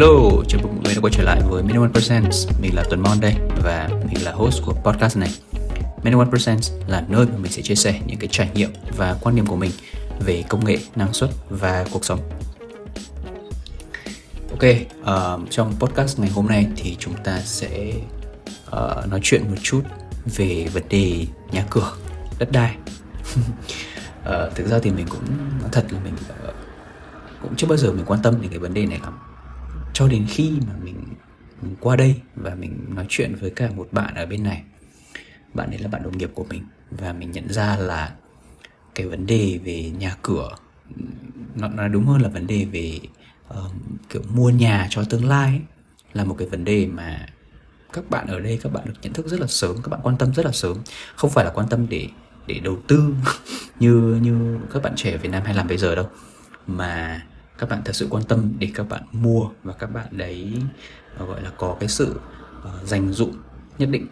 Hello, chào mừng mọi người đã quay trở lại với Many One Percent. Mình là Tuấn Mon đây và mình là host của podcast này. Many One Percent là nơi mà mình sẽ chia sẻ những cái trải nghiệm và quan điểm của mình về công nghệ, năng suất và cuộc sống. Ok, uh, trong podcast ngày hôm nay thì chúng ta sẽ uh, nói chuyện một chút về vấn đề nhà cửa, đất đai. uh, thực ra thì mình cũng nói thật là mình uh, cũng chưa bao giờ mình quan tâm đến cái vấn đề này lắm cho đến khi mà mình, mình qua đây và mình nói chuyện với cả một bạn ở bên này. Bạn ấy là bạn đồng nghiệp của mình và mình nhận ra là cái vấn đề về nhà cửa nó nói đúng hơn là vấn đề về uh, kiểu mua nhà cho tương lai ấy, là một cái vấn đề mà các bạn ở đây các bạn được nhận thức rất là sớm các bạn quan tâm rất là sớm. Không phải là quan tâm để để đầu tư như như các bạn trẻ ở Việt Nam hay làm bây giờ đâu mà các bạn thật sự quan tâm để các bạn mua và các bạn đấy ờ, gọi là có cái sự uh, dành dụng nhất định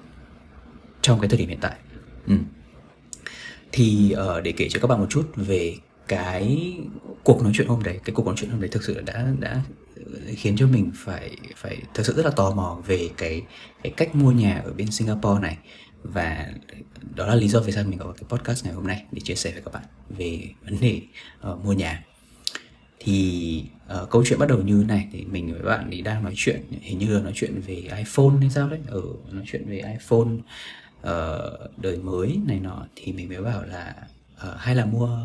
trong cái thời điểm hiện tại. Ừ. thì uh, để kể cho các bạn một chút về cái cuộc nói chuyện hôm đấy cái cuộc nói chuyện hôm đấy thực sự đã đã khiến cho mình phải phải thật sự rất là tò mò về cái cái cách mua nhà ở bên Singapore này. Và đó là lý do vì sao mình có cái podcast ngày hôm nay để chia sẻ với các bạn về vấn đề uh, mua nhà thì uh, câu chuyện bắt đầu như này thì mình với bạn thì đang nói chuyện hình như là nói chuyện về iPhone hay sao đấy. Ở ừ, nói chuyện về iPhone uh, đời mới này nọ. Thì mình mới bảo là uh, hay là mua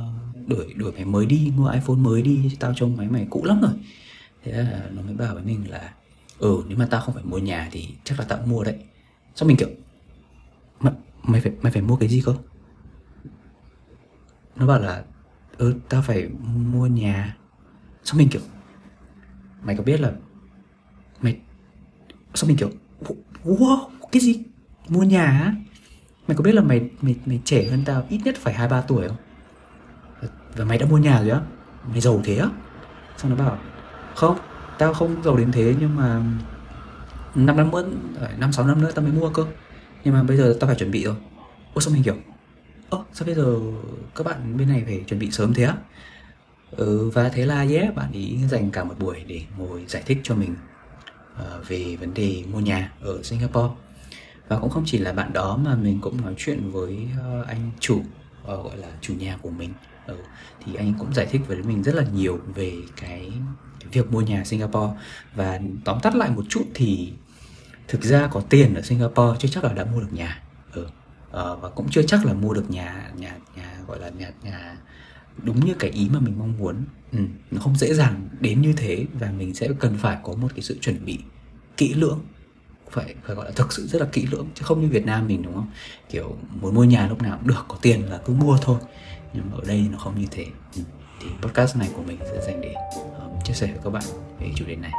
đổi đổi máy mới đi mua iPhone mới đi tao trông máy mày cũ lắm rồi. Thế là nó mới bảo với mình là ừ nếu mà tao không phải mua nhà thì chắc là tao mua đấy. Xong mình kiểu mày, mày phải mày phải mua cái gì cơ? Nó bảo là ừ tao phải mua nhà xong mình kiểu, mày có biết là mày xong mình kiểu wow, cái gì? Mua nhà á? Mày có biết là mày mày mày trẻ hơn tao ít nhất phải hai, ba tuổi không? Và mày đã mua nhà rồi á? Mày giàu thế á? Xong nó bảo, không, tao không giàu đến thế, nhưng mà năm năm nữa ờ, năm, sáu, năm nữa tao mới mua cơ. Nhưng mà bây giờ tao phải chuẩn bị rồi. Ô sao mình kiểu, ơ, sao bây giờ các bạn bên này phải chuẩn bị sớm thế á? Ừ, và thế là yeah bạn ấy dành cả một buổi để ngồi giải thích cho mình uh, về vấn đề mua nhà ở Singapore. Và cũng không chỉ là bạn đó mà mình cũng nói chuyện với uh, anh chủ uh, gọi là chủ nhà của mình. Ừ, thì anh cũng giải thích với mình rất là nhiều về cái, cái việc mua nhà Singapore. Và tóm tắt lại một chút thì thực ra có tiền ở Singapore chưa chắc là đã mua được nhà. Ừ. uh, và cũng chưa chắc là mua được nhà nhà nhà gọi là nhà nhà đúng như cái ý mà mình mong muốn. Ừ, nó không dễ dàng đến như thế và mình sẽ cần phải có một cái sự chuẩn bị kỹ lưỡng. Phải phải gọi là thực sự rất là kỹ lưỡng chứ không như Việt Nam mình đúng không? Kiểu muốn mua nhà lúc nào cũng được có tiền là cứ mua thôi. Nhưng mà ở đây nó không như thế. Ừ. thì podcast này của mình sẽ dành để um, chia sẻ với các bạn về chủ đề này.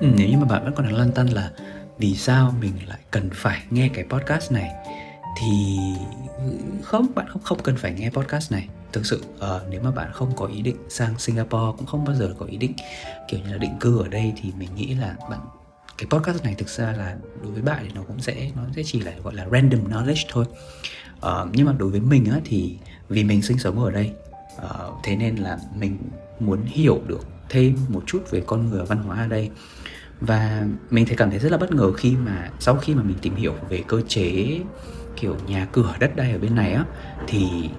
Ừ, nếu như mà bạn vẫn còn đang lăn tăn là vì sao mình lại cần phải nghe cái podcast này thì không bạn không không cần phải nghe podcast này. Thực sự uh, nếu mà bạn không có ý định sang Singapore cũng không bao giờ có ý định kiểu như là định cư ở đây thì mình nghĩ là bạn cái podcast này thực ra là đối với bạn thì nó cũng sẽ nó sẽ chỉ là gọi là random knowledge thôi. Uh, nhưng mà đối với mình á thì vì mình sinh sống ở đây uh, thế nên là mình muốn hiểu được thêm một chút về con người và văn hóa ở đây. Và mình thấy cảm thấy rất là bất ngờ khi mà sau khi mà mình tìm hiểu về cơ chế kiểu nhà cửa đất đai ở bên này á thì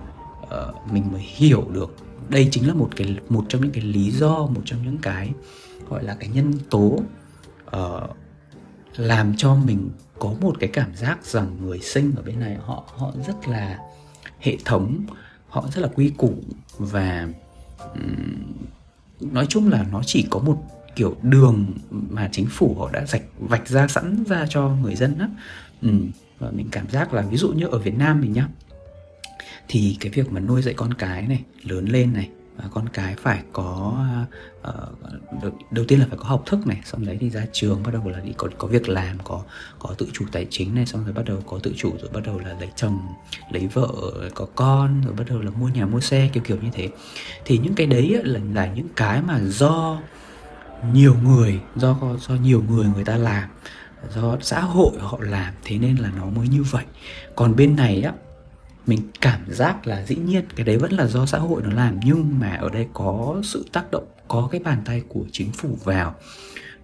uh, mình mới hiểu được đây chính là một cái một trong những cái lý do một trong những cái gọi là cái nhân tố uh, làm cho mình có một cái cảm giác rằng người sinh ở bên này họ họ rất là hệ thống họ rất là quy củ và um, nói chung là nó chỉ có một kiểu đường mà chính phủ họ đã rạch, vạch ra, sẵn ra cho người dân á ừ. và mình cảm giác là ví dụ như ở Việt Nam mình nhá, thì cái việc mà nuôi dạy con cái này, lớn lên này À, con cái phải có đầu, đầu tiên là phải có học thức này xong đấy thì ra trường bắt đầu là đi có có việc làm có có tự chủ tài chính này xong rồi bắt đầu có tự chủ rồi bắt đầu là lấy chồng lấy vợ có con rồi bắt đầu là mua nhà mua xe kiểu kiểu như thế. Thì những cái đấy là là những cái mà do nhiều người do do nhiều người người ta làm do xã hội họ làm thế nên là nó mới như vậy. Còn bên này á mình cảm giác là dĩ nhiên cái đấy vẫn là do xã hội nó làm nhưng mà ở đây có sự tác động có cái bàn tay của chính phủ vào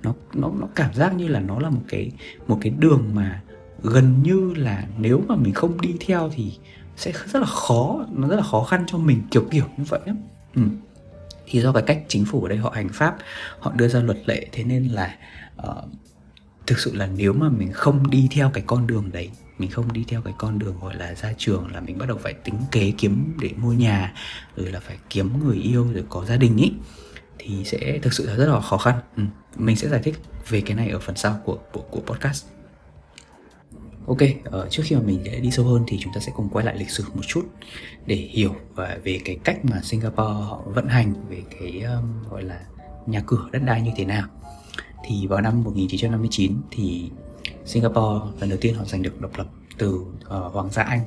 nó nó nó cảm giác như là nó là một cái một cái đường mà gần như là nếu mà mình không đi theo thì sẽ rất là khó nó rất là khó khăn cho mình kiểu kiểu như vậy á ừ. thì do cái cách chính phủ ở đây họ hành pháp họ đưa ra luật lệ thế nên là uh, thực sự là nếu mà mình không đi theo cái con đường đấy mình không đi theo cái con đường gọi là ra trường là mình bắt đầu phải tính kế kiếm để mua nhà rồi là phải kiếm người yêu rồi có gia đình ý thì sẽ thực sự là rất là khó khăn ừ. mình sẽ giải thích về cái này ở phần sau của của, của podcast Ok, uh, trước khi mà mình sẽ đi sâu hơn thì chúng ta sẽ cùng quay lại lịch sử một chút để hiểu và về cái cách mà Singapore họ vận hành về cái um, gọi là nhà cửa đất đai như thế nào. Thì vào năm 1959 thì Singapore lần đầu tiên họ giành được độc lập từ uh, Hoàng gia Anh.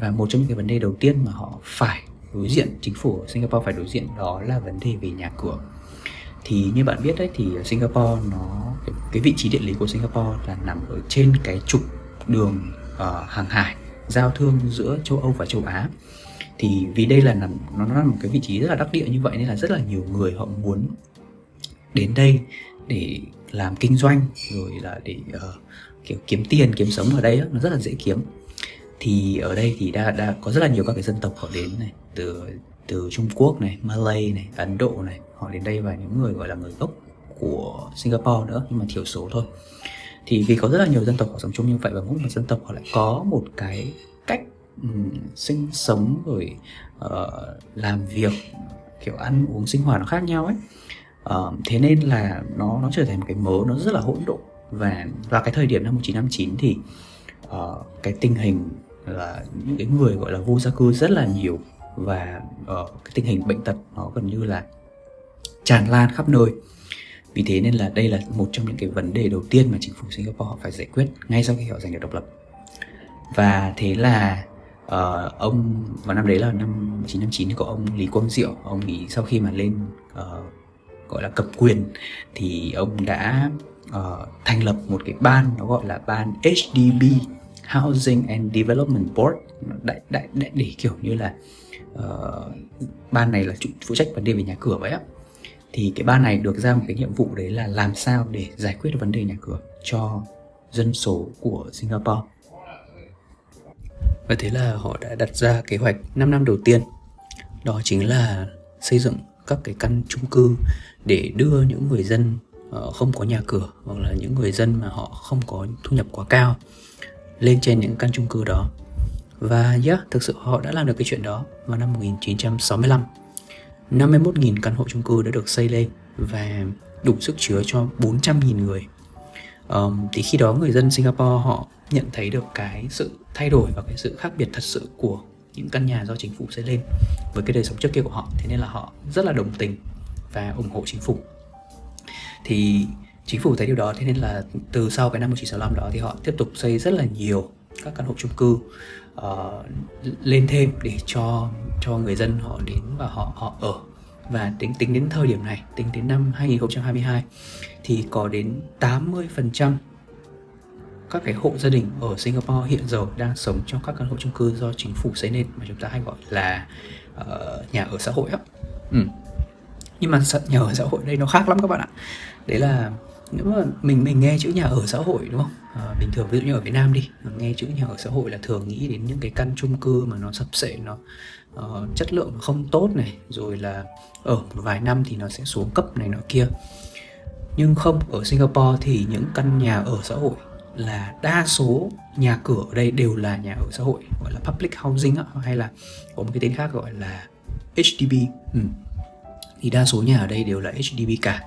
Và một trong những cái vấn đề đầu tiên mà họ phải đối diện chính phủ Singapore phải đối diện đó là vấn đề về nhà cửa. Thì như bạn biết đấy thì Singapore nó cái, cái vị trí địa lý của Singapore là nằm ở trên cái trục đường uh, hàng hải giao thương giữa châu Âu và châu Á. Thì vì đây là nằm nó là một cái vị trí rất là đắc địa như vậy nên là rất là nhiều người họ muốn đến đây để làm kinh doanh rồi là để uh, kiểu kiếm tiền kiếm sống ở đây đó, nó rất là dễ kiếm. Thì ở đây thì đã đã có rất là nhiều các cái dân tộc họ đến này từ từ Trung Quốc này, Malay này, Ấn Độ này họ đến đây và những người gọi là người gốc của Singapore nữa nhưng mà thiểu số thôi. Thì vì có rất là nhiều dân tộc họ sống chung như vậy và mỗi một dân tộc họ lại có một cái cách um, sinh sống rồi uh, làm việc kiểu ăn uống sinh hoạt nó khác nhau ấy. Uh, thế nên là nó nó trở thành một cái mớ nó rất là hỗn độn và vào cái thời điểm năm 1959 thì uh, cái tình hình là những cái người gọi là vô gia cư rất là nhiều và uh, cái tình hình bệnh tật nó gần như là tràn lan khắp nơi. Vì thế nên là đây là một trong những cái vấn đề đầu tiên mà chính phủ Singapore họ phải giải quyết ngay sau khi họ giành được độc lập. Và thế là uh, ông vào năm đấy là năm 1959 thì có ông Lý Quang Diệu ông ấy sau khi mà lên uh, gọi là cập quyền thì ông đã uh, thành lập một cái ban nó gọi là ban HDB Housing and Development Board. Đại đại, đại để kiểu như là uh, ban này là phụ trách vấn đề về nhà cửa vậy á. Thì cái ban này được ra một cái nhiệm vụ đấy là làm sao để giải quyết vấn đề nhà cửa cho dân số của Singapore. Và thế là họ đã đặt ra kế hoạch 5 năm đầu tiên. Đó chính là xây dựng các cái căn chung cư để đưa những người dân Ờ, không có nhà cửa hoặc là những người dân mà họ không có thu nhập quá cao lên trên những căn chung cư đó. Và yeah, thực sự họ đã làm được cái chuyện đó vào năm 1965 51.000 căn hộ chung cư đã được xây lên và đủ sức chứa cho 400.000 người. Um, thì khi đó người dân Singapore họ nhận thấy được cái sự thay đổi và cái sự khác biệt thật sự của những căn nhà do chính phủ xây lên với cái đời sống trước kia của họ. Thế nên là họ rất là đồng tình và ủng hộ chính phủ thì chính phủ thấy điều đó thế nên là từ sau cái năm 1965 đó thì họ tiếp tục xây rất là nhiều các căn hộ chung cư uh, lên thêm để cho cho người dân họ đến và họ họ ở và tính tính đến thời điểm này tính đến năm 2022 thì có đến 80% các cái hộ gia đình ở Singapore hiện giờ đang sống trong các căn hộ chung cư do chính phủ xây nên mà chúng ta hay gọi là uh, nhà ở xã hội á. Ừ. Nhưng mà nhà ở xã hội đây nó khác lắm các bạn ạ. Đấy là nếu mà mình mình nghe chữ nhà ở xã hội đúng không? À, bình thường ví dụ như ở Việt Nam đi nghe chữ nhà ở xã hội là thường nghĩ đến những cái căn chung cư mà nó sập sệ nó uh, chất lượng không tốt này rồi là ở một vài năm thì nó sẽ xuống cấp này nọ kia. Nhưng không ở Singapore thì những căn nhà ở xã hội là đa số nhà cửa ở đây đều là nhà ở xã hội gọi là public housing hay là có một cái tên khác gọi là HDB ừ. thì đa số nhà ở đây đều là HDB cả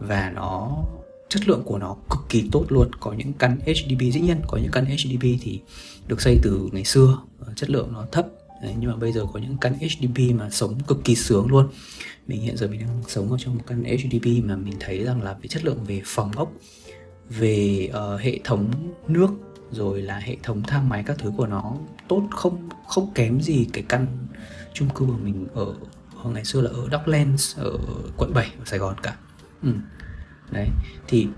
và nó chất lượng của nó cực kỳ tốt luôn. Có những căn HDB dĩ nhiên có những căn HDB thì được xây từ ngày xưa ờ, chất lượng nó thấp. Đấy, nhưng mà bây giờ có những căn HDB mà sống cực kỳ sướng luôn. Mình hiện giờ mình đang sống ở trong một căn HDB mà mình thấy rằng là về chất lượng về phòng ốc về uh, hệ thống nước rồi là hệ thống thang máy các thứ của nó tốt không không kém gì cái căn chung cư của mình ở, ở ngày xưa là ở Docklands ở quận 7 ở Sài Gòn cả ừ. Đấy thì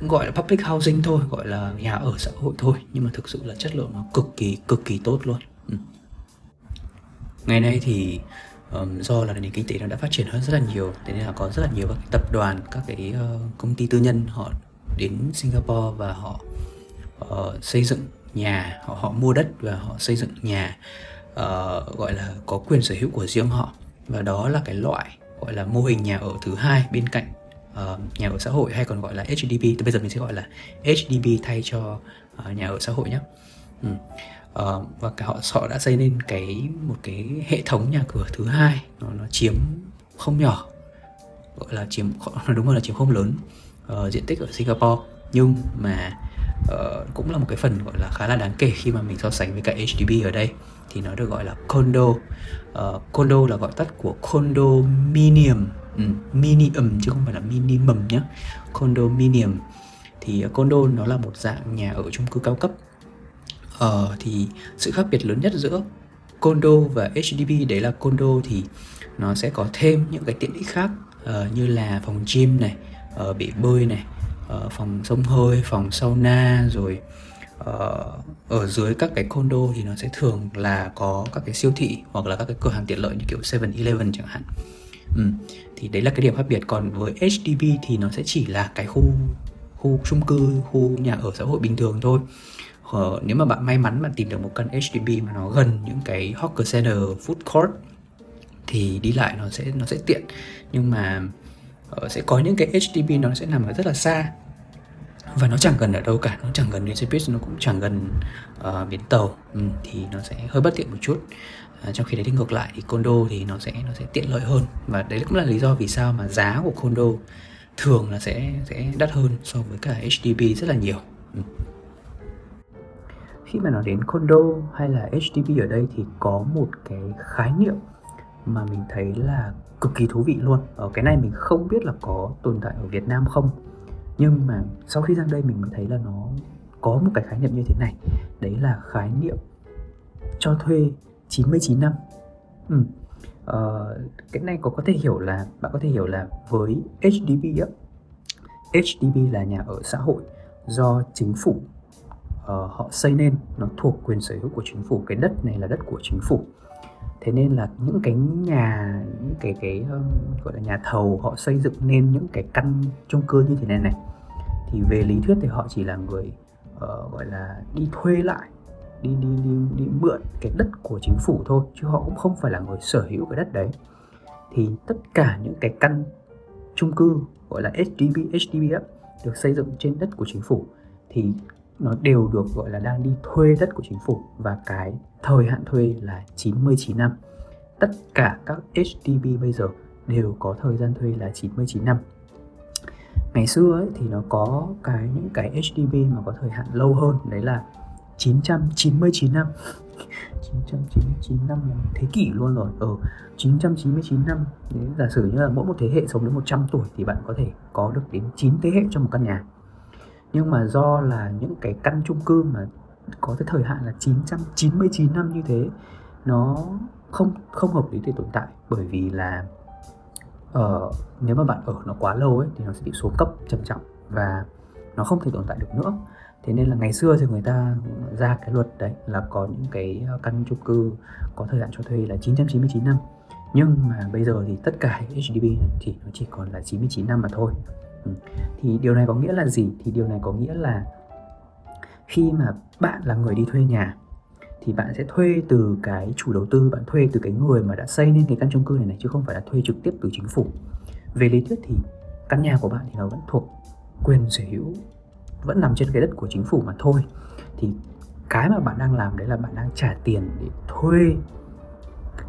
gọi là public housing thôi gọi là nhà ở xã hội thôi nhưng mà thực sự là chất lượng nó cực kỳ cực kỳ tốt luôn. Ừ. ngày nay thì um, do là nền kinh tế nó đã phát triển hơn rất là nhiều thế nên là có rất là nhiều các cái tập đoàn các cái uh, công ty tư nhân họ đến Singapore và họ uh, xây dựng nhà họ họ mua đất và họ xây dựng nhà uh, gọi là có quyền sở hữu của riêng họ. Và đó là cái loại gọi là mô hình nhà ở thứ hai bên cạnh uh, nhà ở xã hội hay còn gọi là HDB thì bây giờ mình sẽ gọi là HDB thay cho uh, nhà ở xã hội nhé ừ. uh, và cả họ họ đã xây nên cái một cái hệ thống nhà cửa thứ hai. Nó nó chiếm không nhỏ. Gọi là chiếm đúng là chiếm không lớn uh, diện tích ở Singapore. Nhưng mà uh, cũng là một cái phần gọi là khá là đáng kể khi mà mình so sánh với cả HDB ở đây. Thì nó được gọi là condo. Uh, condo là gọi tắt của condominium ừ, minimum chứ không phải là minimum nhé condominium. Thì ờ, condo nó là một dạng nhà ở chung cư cao cấp. Ờ, thì sự khác biệt lớn nhất giữa condo và HDB đấy là condo thì nó sẽ có thêm những cái tiện ích khác uh, như là phòng gym này uh, bể bơi này uh, phòng sông hơi phòng sauna rồi uh, ở dưới các cái condo thì nó sẽ thường là có các cái siêu thị hoặc là các cái cửa hàng tiện lợi như kiểu 7-Eleven chẳng hạn ừ. thì đấy là cái điểm khác biệt. Còn với HDB thì nó sẽ chỉ là cái khu khu chung cư khu nhà ở xã hội bình thường thôi. Ờ, nếu mà bạn may mắn bạn tìm được một căn HDB mà nó gần những cái hawker center food court thì đi lại nó sẽ nó sẽ tiện. Nhưng mà ờ, sẽ có những cái HDB nó sẽ nằm ở rất là xa và nó chẳng gần ở đâu cả nó chẳng gần đến xe buýt nó cũng chẳng gần uh, bến tàu. Ừ, thì nó sẽ hơi bất tiện một chút. À, trong khi đấy thì ngược lại thì condo thì nó sẽ nó sẽ tiện lợi hơn. Và đấy cũng là lý do vì sao mà giá của condo thường là sẽ sẽ đắt hơn so với cả HDB rất là nhiều. Ừ. khi mà nói đến condo hay là HDB ở đây thì có một cái khái niệm mà mình thấy là cực kỳ thú vị luôn. Ở cái này mình không biết là có tồn tại ở Việt Nam không nhưng mà sau khi sang đây mình mới thấy là nó có một cái khái niệm như thế này. Đấy là khái niệm cho thuê 99 năm. Ừ. ờ, cái này có có thể hiểu là bạn có thể hiểu là với HDB á. HDB là nhà ở xã hội do chính phủ uh, họ xây nên. Nó thuộc quyền sở hữu của chính phủ. Cái đất này là đất của chính phủ. Thế nên là những cái nhà những cái cái um, gọi là nhà thầu họ xây dựng nên những cái căn chung cư như thế này này thì về lý thuyết thì họ chỉ là người uh, gọi là đi thuê lại đi đi đi đi mượn cái đất của chính phủ thôi chứ họ cũng không phải là người sở hữu cái đất đấy. Thì tất cả những cái căn chung cư gọi là HDB HDB đó, được xây dựng trên đất của chính phủ thì nó đều được gọi là đang đi thuê đất của chính phủ. Và cái thời hạn thuê là 99 năm. Tất cả các HDB bây giờ đều có thời gian thuê là 99 năm ngày xưa ấy, thì nó có cái những cái HDB mà có thời hạn lâu hơn đấy là 999 năm. 999 năm là thế kỷ luôn rồi. Ở ừ, 999 năm. Nếu giả sử như là mỗi một thế hệ sống đến 100 tuổi thì bạn có thể có được đến 9 thế hệ trong một căn nhà. Nhưng mà do là những cái căn chung cư mà có cái thời hạn là 999 năm như thế nó không không hợp lý để tồn tại. Bởi vì là uh, nếu mà bạn ở nó quá lâu ấy thì nó sẽ bị xuống cấp trầm trọng và nó không thể tồn tại được nữa. Thế nên là ngày xưa thì người ta ra cái luật đấy là có những cái ờ, căn chung cư có thời hạn cho thuê là 999 năm. Nhưng mà bây giờ thì tất cả HDB thì nó chỉ còn là 99 năm mà thôi. Ừ. thì điều này có nghĩa là gì? Thì điều này có nghĩa là khi mà bạn là người đi thuê nhà thì bạn sẽ thuê từ cái chủ đầu tư, bạn thuê từ cái người mà đã xây nên cái căn chung cư này này, chứ không phải là thuê trực tiếp từ chính phủ. Về lý thuyết thì căn nhà của bạn thì nó vẫn thuộc quyền sở hữu, vẫn nằm trên cái đất của chính phủ mà thôi. Thì cái mà bạn đang làm đấy là bạn đang trả tiền để thuê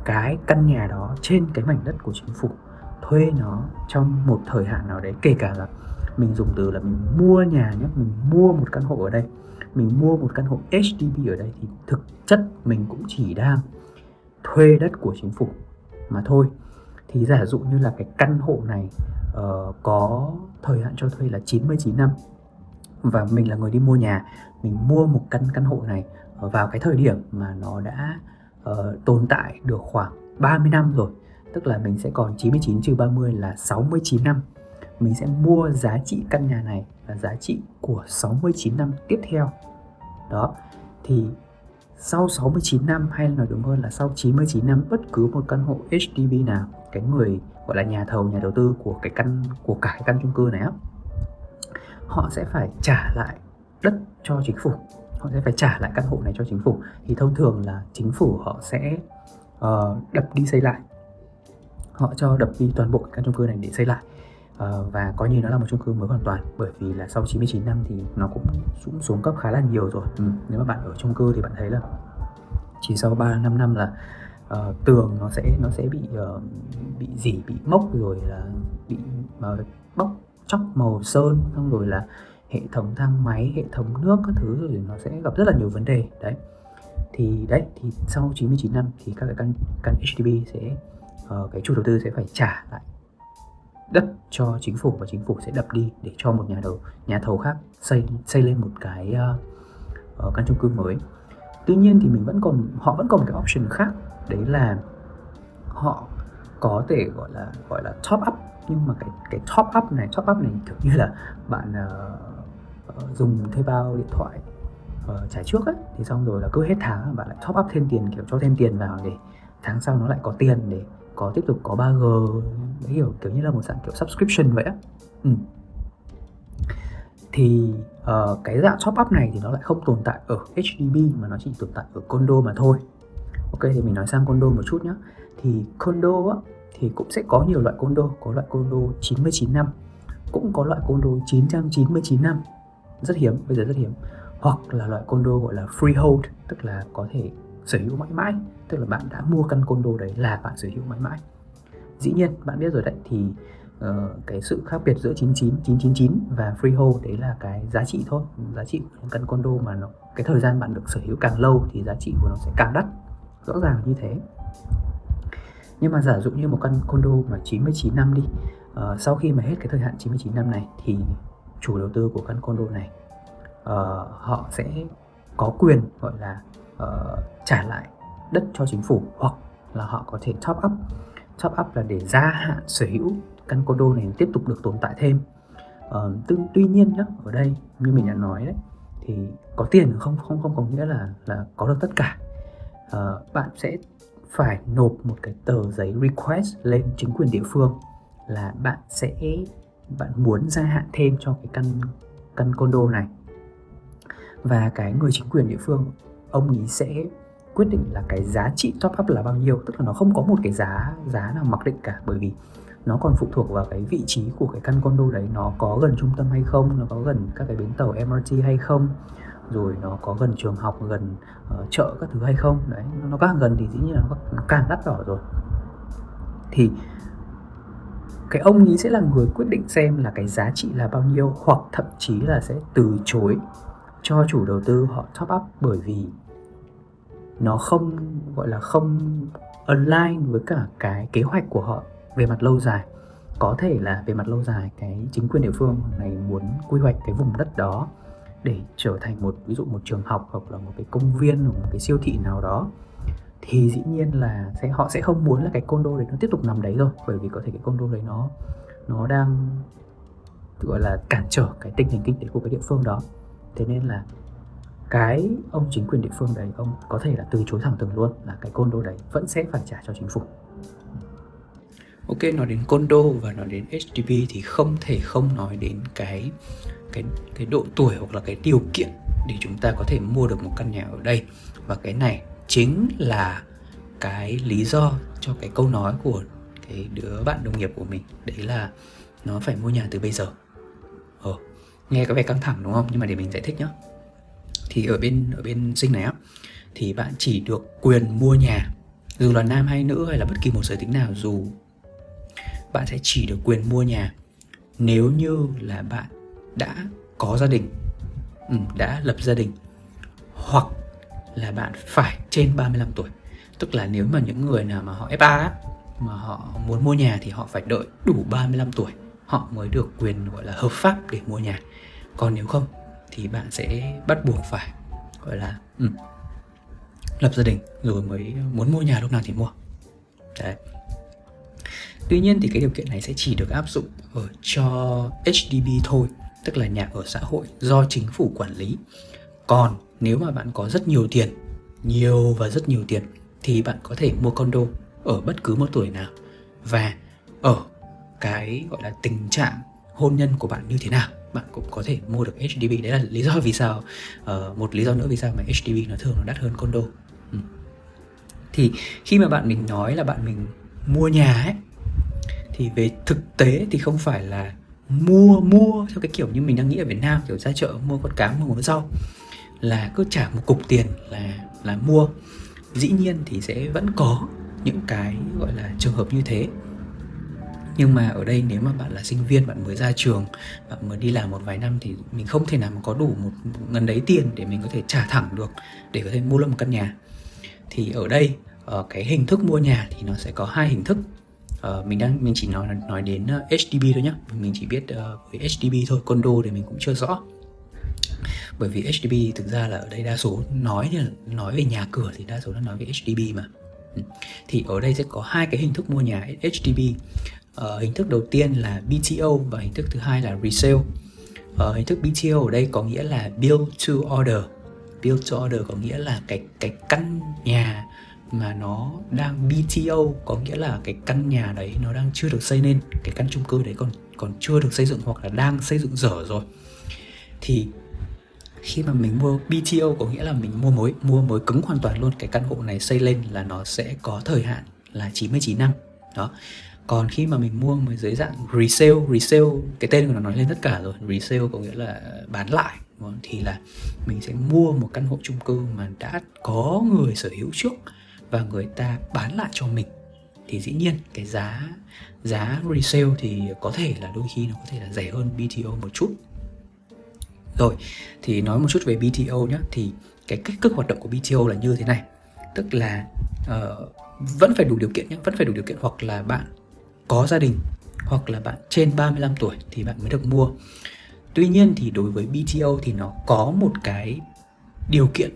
cái căn nhà đó trên cái mảnh đất của chính phủ. Thuê nó trong một thời hạn nào đấy, kể cả là mình dùng từ là mình mua nhà nhé, mình mua một căn hộ ở đây mình mua một căn hộ HDB ở đây thì thực chất mình cũng chỉ đang thuê đất của chính phủ mà thôi. Thì giả dụ như là cái căn hộ này uh, có thời hạn cho thuê là 99 năm và mình là người đi mua nhà mình mua một căn căn hộ này vào cái thời điểm mà nó đã uh, tồn tại được khoảng 30 năm rồi tức là mình sẽ còn 99 trừ 30 là 69 năm. Mình sẽ mua giá trị căn nhà này là giá trị của 69 năm tiếp theo. Đó thì sau 69 năm hay nói đúng hơn là sau 99 năm bất cứ một căn hộ HDB nào cái người gọi là nhà thầu nhà đầu tư của cái căn của cả cái căn chung cư này á họ sẽ phải trả lại đất cho chính phủ. Họ sẽ phải trả lại căn hộ này cho chính phủ. Thì thông thường là chính phủ họ sẽ uh, đập đi xây lại. Họ cho đập đi toàn bộ cái căn chung cư này để xây lại uh, và coi như nó là một chung cư mới hoàn toàn bởi vì là sau 99 năm thì nó cũng xuống xuống cấp khá là nhiều rồi ừ. nếu mà bạn ở chung cư thì bạn thấy là chỉ sau 3 5 năm là uh, tường nó sẽ nó sẽ bị uh, bị dỉ bị mốc rồi là bị uh, bóc chóc màu sơn xong rồi là hệ thống thang máy hệ thống nước các thứ rồi nó sẽ gặp rất là nhiều vấn đề đấy thì đấy thì sau 99 năm thì các cái căn căn HDB sẽ uh, cái chủ đầu tư sẽ phải trả lại đất cho chính phủ và chính phủ sẽ đập đi để cho một nhà đầu nhà thầu khác xây xây lên một cái uh, căn chung cư mới. Tuy nhiên thì mình vẫn còn họ vẫn còn một cái option khác đấy là họ có thể gọi là gọi là top up. Nhưng mà cái cái top up này top up này kiểu như là bạn uh, dùng thuê bao điện thoại uh, trả trước ấy thì xong rồi là cứ hết tháng bạn lại top up thêm tiền kiểu cho thêm tiền vào để tháng sau nó lại có tiền để có tiếp tục có 3G đấy hiểu kiểu như là một dạng kiểu subscription vậy á. Ừ. thì uh, cái dạng top up này thì nó lại không tồn tại ở HDB mà nó chỉ tồn tại ở condo mà thôi. Ok thì mình nói sang condo một chút nhé thì condo á thì cũng sẽ có nhiều loại condo có loại condo 99 năm cũng có loại condo 999 năm. Rất hiếm bây giờ rất hiếm. Hoặc là loại condo gọi là freehold tức là có thể sở hữu mãi mãi tức là bạn đã mua căn condo đấy là bạn sở hữu mãi mãi. Dĩ nhiên bạn biết rồi đấy thì uh, cái sự khác biệt giữa 99 999 và freehold đấy là cái giá trị thôi. Giá trị của căn condo mà nó cái thời gian bạn được sở hữu càng lâu thì giá trị của nó sẽ càng đắt. Rõ ràng như thế. Nhưng mà giả dụ như một căn condo mà 99 năm đi uh, sau khi mà hết cái thời hạn 99 năm này thì chủ đầu tư của căn condo này uh, họ sẽ có quyền gọi là uh, trả lại đất cho chính phủ hoặc là họ có thể top up. Top up là để gia hạn sở hữu căn condo này tiếp tục được tồn tại thêm. Ờ, uh, tuy, tuy nhiên nhá ở đây như mình đã nói đấy thì có tiền không không không có nghĩa là là có được tất cả. Uh, bạn sẽ phải nộp một cái tờ giấy request lên chính quyền địa phương là bạn sẽ bạn muốn gia hạn thêm cho cái căn căn condo này. Và cái người chính quyền địa phương ông ấy sẽ quyết định là cái giá trị top up là bao nhiêu tức là nó không có một cái giá giá nào mặc định cả bởi vì nó còn phụ thuộc vào cái vị trí của cái căn condo đấy nó có gần trung tâm hay không nó có gần các cái bến tàu MRT hay không rồi nó có gần trường học gần uh, chợ các thứ hay không. Đấy nó càng gần thì dĩ nhiên là nó càng đắt đỏ rồi. Thì cái ông ấy sẽ là người quyết định xem là cái giá trị là bao nhiêu hoặc thậm chí là sẽ từ chối cho chủ đầu tư họ top up bởi vì nó không, gọi là không align với cả cái kế hoạch của họ về mặt lâu dài. Có thể là về mặt lâu dài, cái chính quyền địa phương này muốn quy hoạch cái vùng đất đó để trở thành một, ví dụ một trường học hoặc là một cái công viên hoặc một cái siêu thị nào đó, thì dĩ nhiên là sẽ, họ sẽ không muốn là cái condo đấy nó tiếp tục nằm đấy rồi, bởi vì có thể cái condo đấy nó nó đang, gọi là cản trở cái tình hình kinh tế của cái địa phương đó. Thế nên là cái ông chính quyền địa phương đấy ông có thể là từ chối thẳng thừng luôn là cái condo đấy vẫn sẽ phải trả cho chính phủ. Ok nói đến condo và nói đến HDB thì không thể không nói đến cái cái cái độ tuổi hoặc là cái điều kiện để chúng ta có thể mua được một căn nhà ở đây. Và cái này chính là cái lý do cho cái câu nói của cái đứa bạn đồng nghiệp của mình. Đấy là nó phải mua nhà từ bây giờ. Ờ, nghe có vẻ căng thẳng đúng không? Nhưng mà để mình giải thích nhé thì ở bên ở bên sinh này á thì bạn chỉ được quyền mua nhà dù là nam hay nữ hay là bất kỳ một giới tính nào dù bạn sẽ chỉ được quyền mua nhà nếu như là bạn đã có gia đình ừ, đã lập gia đình hoặc là bạn phải trên 35 tuổi. Tức là nếu mà những người nào mà họ FA á, mà họ muốn mua nhà thì họ phải đợi đủ 35 tuổi họ mới được quyền gọi là hợp pháp để mua nhà. Còn nếu không thì bạn sẽ bắt buộc phải gọi là ừ, lập gia đình rồi mới muốn mua nhà lúc nào thì mua. Đấy. Tuy nhiên thì cái điều kiện này sẽ chỉ được áp dụng ở cho HDB thôi tức là nhà ở xã hội do chính phủ quản lý. Còn nếu mà bạn có rất nhiều tiền nhiều và rất nhiều tiền thì bạn có thể mua condo ở bất cứ một tuổi nào và ở cái gọi là tình trạng hôn nhân của bạn như thế nào bạn cũng có thể mua được HDB đấy là lý do vì sao uh, một lý do nữa vì sao mà HDB nó thường nó đắt hơn condo. Ừ. thì khi mà bạn mình nói là bạn mình mua nhà ấy thì về thực tế thì không phải là mua mua theo cái kiểu như mình đang nghĩ ở Việt Nam kiểu ra chợ mua con cá mua con rau là cứ trả một cục tiền là là mua. Dĩ nhiên thì sẽ vẫn có những cái gọi là trường hợp như thế nhưng mà ở đây nếu mà bạn là sinh viên bạn mới ra trường bạn mới đi làm một vài năm thì mình không thể nào mà có đủ một ngần đấy tiền để mình có thể trả thẳng được để có thể mua được một căn nhà. Thì ở đây uh, cái hình thức mua nhà thì nó sẽ có hai hình thức. Uh, mình đang mình chỉ nói nói đến ờ, HDB thôi nhé mình chỉ biết uh, với HDB thôi condo thì mình cũng chưa rõ. Bởi vì HDB thực ra là ở đây đa số nói thì nói về nhà cửa thì đa số là nói về HDB mà. Ừ. Thì ở đây sẽ có hai cái hình thức mua nhà HDB Ờ, hình thức đầu tiên là BTO và hình thức thứ hai là resale. Ờ, hình thức BTO ở đây có nghĩa là build to order. Build to order có nghĩa là cái cái căn nhà mà nó đang BTO có nghĩa là cái căn nhà đấy nó đang chưa được xây nên cái căn chung cư đấy còn còn chưa được xây dựng hoặc là đang xây dựng dở rồi. Thì khi mà mình mua BTO có nghĩa là mình mua mới mua mới cứng hoàn toàn luôn cái căn hộ này xây lên là nó sẽ có thời hạn là 99 năm. Đó còn khi mà mình mua mới dưới dạng resale resale cái tên của nó nói lên tất cả rồi. Resale có nghĩa là bán lại thì là mình sẽ mua một căn hộ chung cư mà đã có người sở hữu trước và người ta bán lại cho mình. Thì dĩ nhiên cái giá giá resale thì có thể là đôi khi nó có thể là rẻ hơn BTO một chút. Rồi thì nói một chút về BTO nhé thì cái cách thức hoạt động của BTO là như thế này. Tức là uh, vẫn phải đủ điều kiện nhé vẫn phải đủ điều kiện hoặc là bạn có gia đình hoặc là bạn trên 35 tuổi thì bạn mới được mua. Tuy nhiên thì đối với BTO thì nó có một cái điều kiện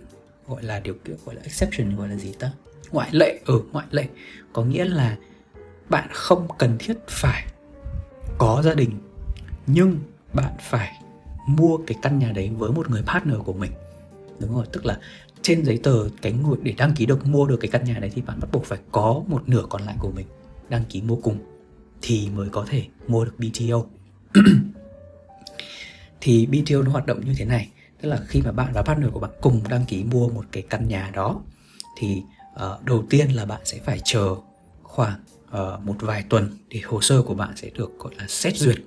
gọi là điều kiện gọi là exception gọi là gì ta? Ngoại lệ ở ừ, ngoại lệ. Có nghĩa là bạn không cần thiết phải có gia đình nhưng bạn phải mua cái căn nhà đấy với một người partner của mình. Đúng rồi tức là trên giấy tờ cái người để đăng ký được mua được cái căn nhà đấy thì bạn bắt buộc phải có một nửa còn lại của mình đăng ký mua cùng thì mới có thể mua được BTO thì BTO nó hoạt động như thế này tức là khi mà bạn và partner của bạn cùng đăng ký mua một cái căn nhà đó thì uh, đầu tiên là bạn sẽ phải chờ khoảng uh, một vài tuần để hồ sơ của bạn sẽ được gọi là xét duyệt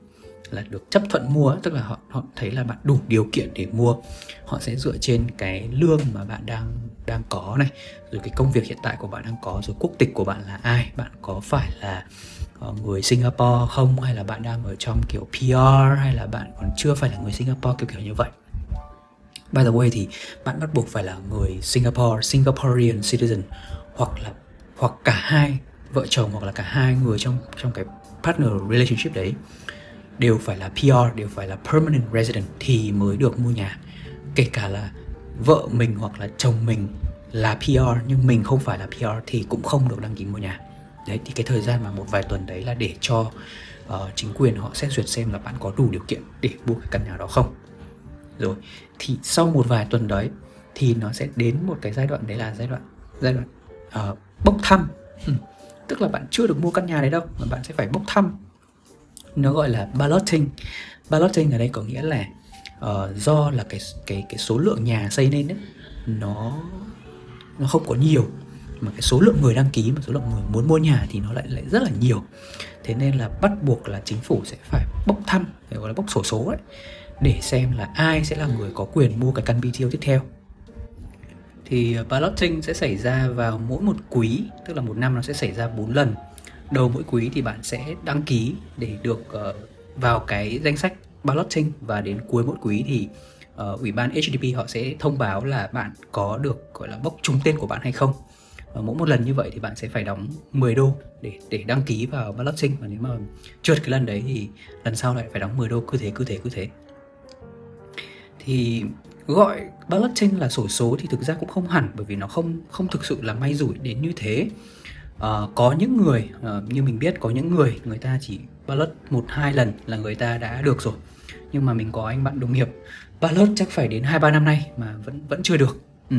là được chấp thuận mua tức là họ họ thấy là bạn đủ điều kiện để mua. Họ sẽ dựa trên cái lương mà bạn đang đang có này rồi cái công việc hiện tại của bạn đang có rồi quốc tịch của bạn là ai bạn có phải là uh, Ờ, người Singapore không hay là bạn đang ở trong kiểu PR hay là bạn còn chưa phải là người Singapore kiểu kiểu như vậy By the way thì bạn bắt buộc phải là người Singapore, Singaporean citizen hoặc là hoặc cả hai vợ chồng hoặc là cả hai người trong trong cái partner relationship đấy đều phải là PR, đều phải là permanent resident thì mới được mua nhà. Kể cả là vợ mình hoặc là chồng mình là PR nhưng mình không phải là PR thì cũng không được đăng ký mua nhà. Đấy thì cái thời gian mà một vài tuần đấy là để cho uh, chính quyền họ xét duyệt xem là bạn có đủ điều kiện để mua cái căn nhà đó không. Rồi thì sau một vài tuần đấy thì nó sẽ đến một cái giai đoạn đấy là giai đoạn giai đoạn uh, bốc thăm. Ừ. Tức là bạn chưa được mua căn nhà đấy đâu mà bạn sẽ phải bốc thăm nó gọi là balloting balloting ở đây có nghĩa là uh, do là cái cái cái số lượng nhà xây nên ấy, nó nó không có nhiều mà cái số lượng người đăng ký và số lượng người muốn mua nhà thì nó lại lại rất là nhiều. Thế nên là bắt buộc là chính phủ sẽ phải bốc thăm gọi là bốc sổ số ấy để xem là ai sẽ là người có quyền mua cái căn BTO tiếp theo. Thì ờ, balloting sẽ xảy ra vào mỗi một quý tức là một năm nó sẽ xảy ra 4 lần. Đầu mỗi quý thì bạn sẽ đăng ký để được uh, vào cái danh sách balloting và đến cuối mỗi quý thì uh, ủy ban HDP họ sẽ thông báo là bạn có được gọi là bốc trúng tên của bạn hay không và mỗi một lần như vậy thì bạn sẽ phải đóng 10 đô để để đăng ký vào blockchain và nếu mà trượt cái lần đấy thì lần sau lại phải đóng 10 đô cứ thế cứ thế cứ thế. Thì gọi blockchain là sổ số thì thực ra cũng không hẳn bởi vì nó không không thực sự là may rủi đến như thế. À, có những người à, như mình biết có những người người ta chỉ ballot một hai lần là người ta đã được rồi. Nhưng mà mình có anh bạn đồng nghiệp ballot chắc phải đến hai ba năm nay mà vẫn vẫn chưa được. Ừ.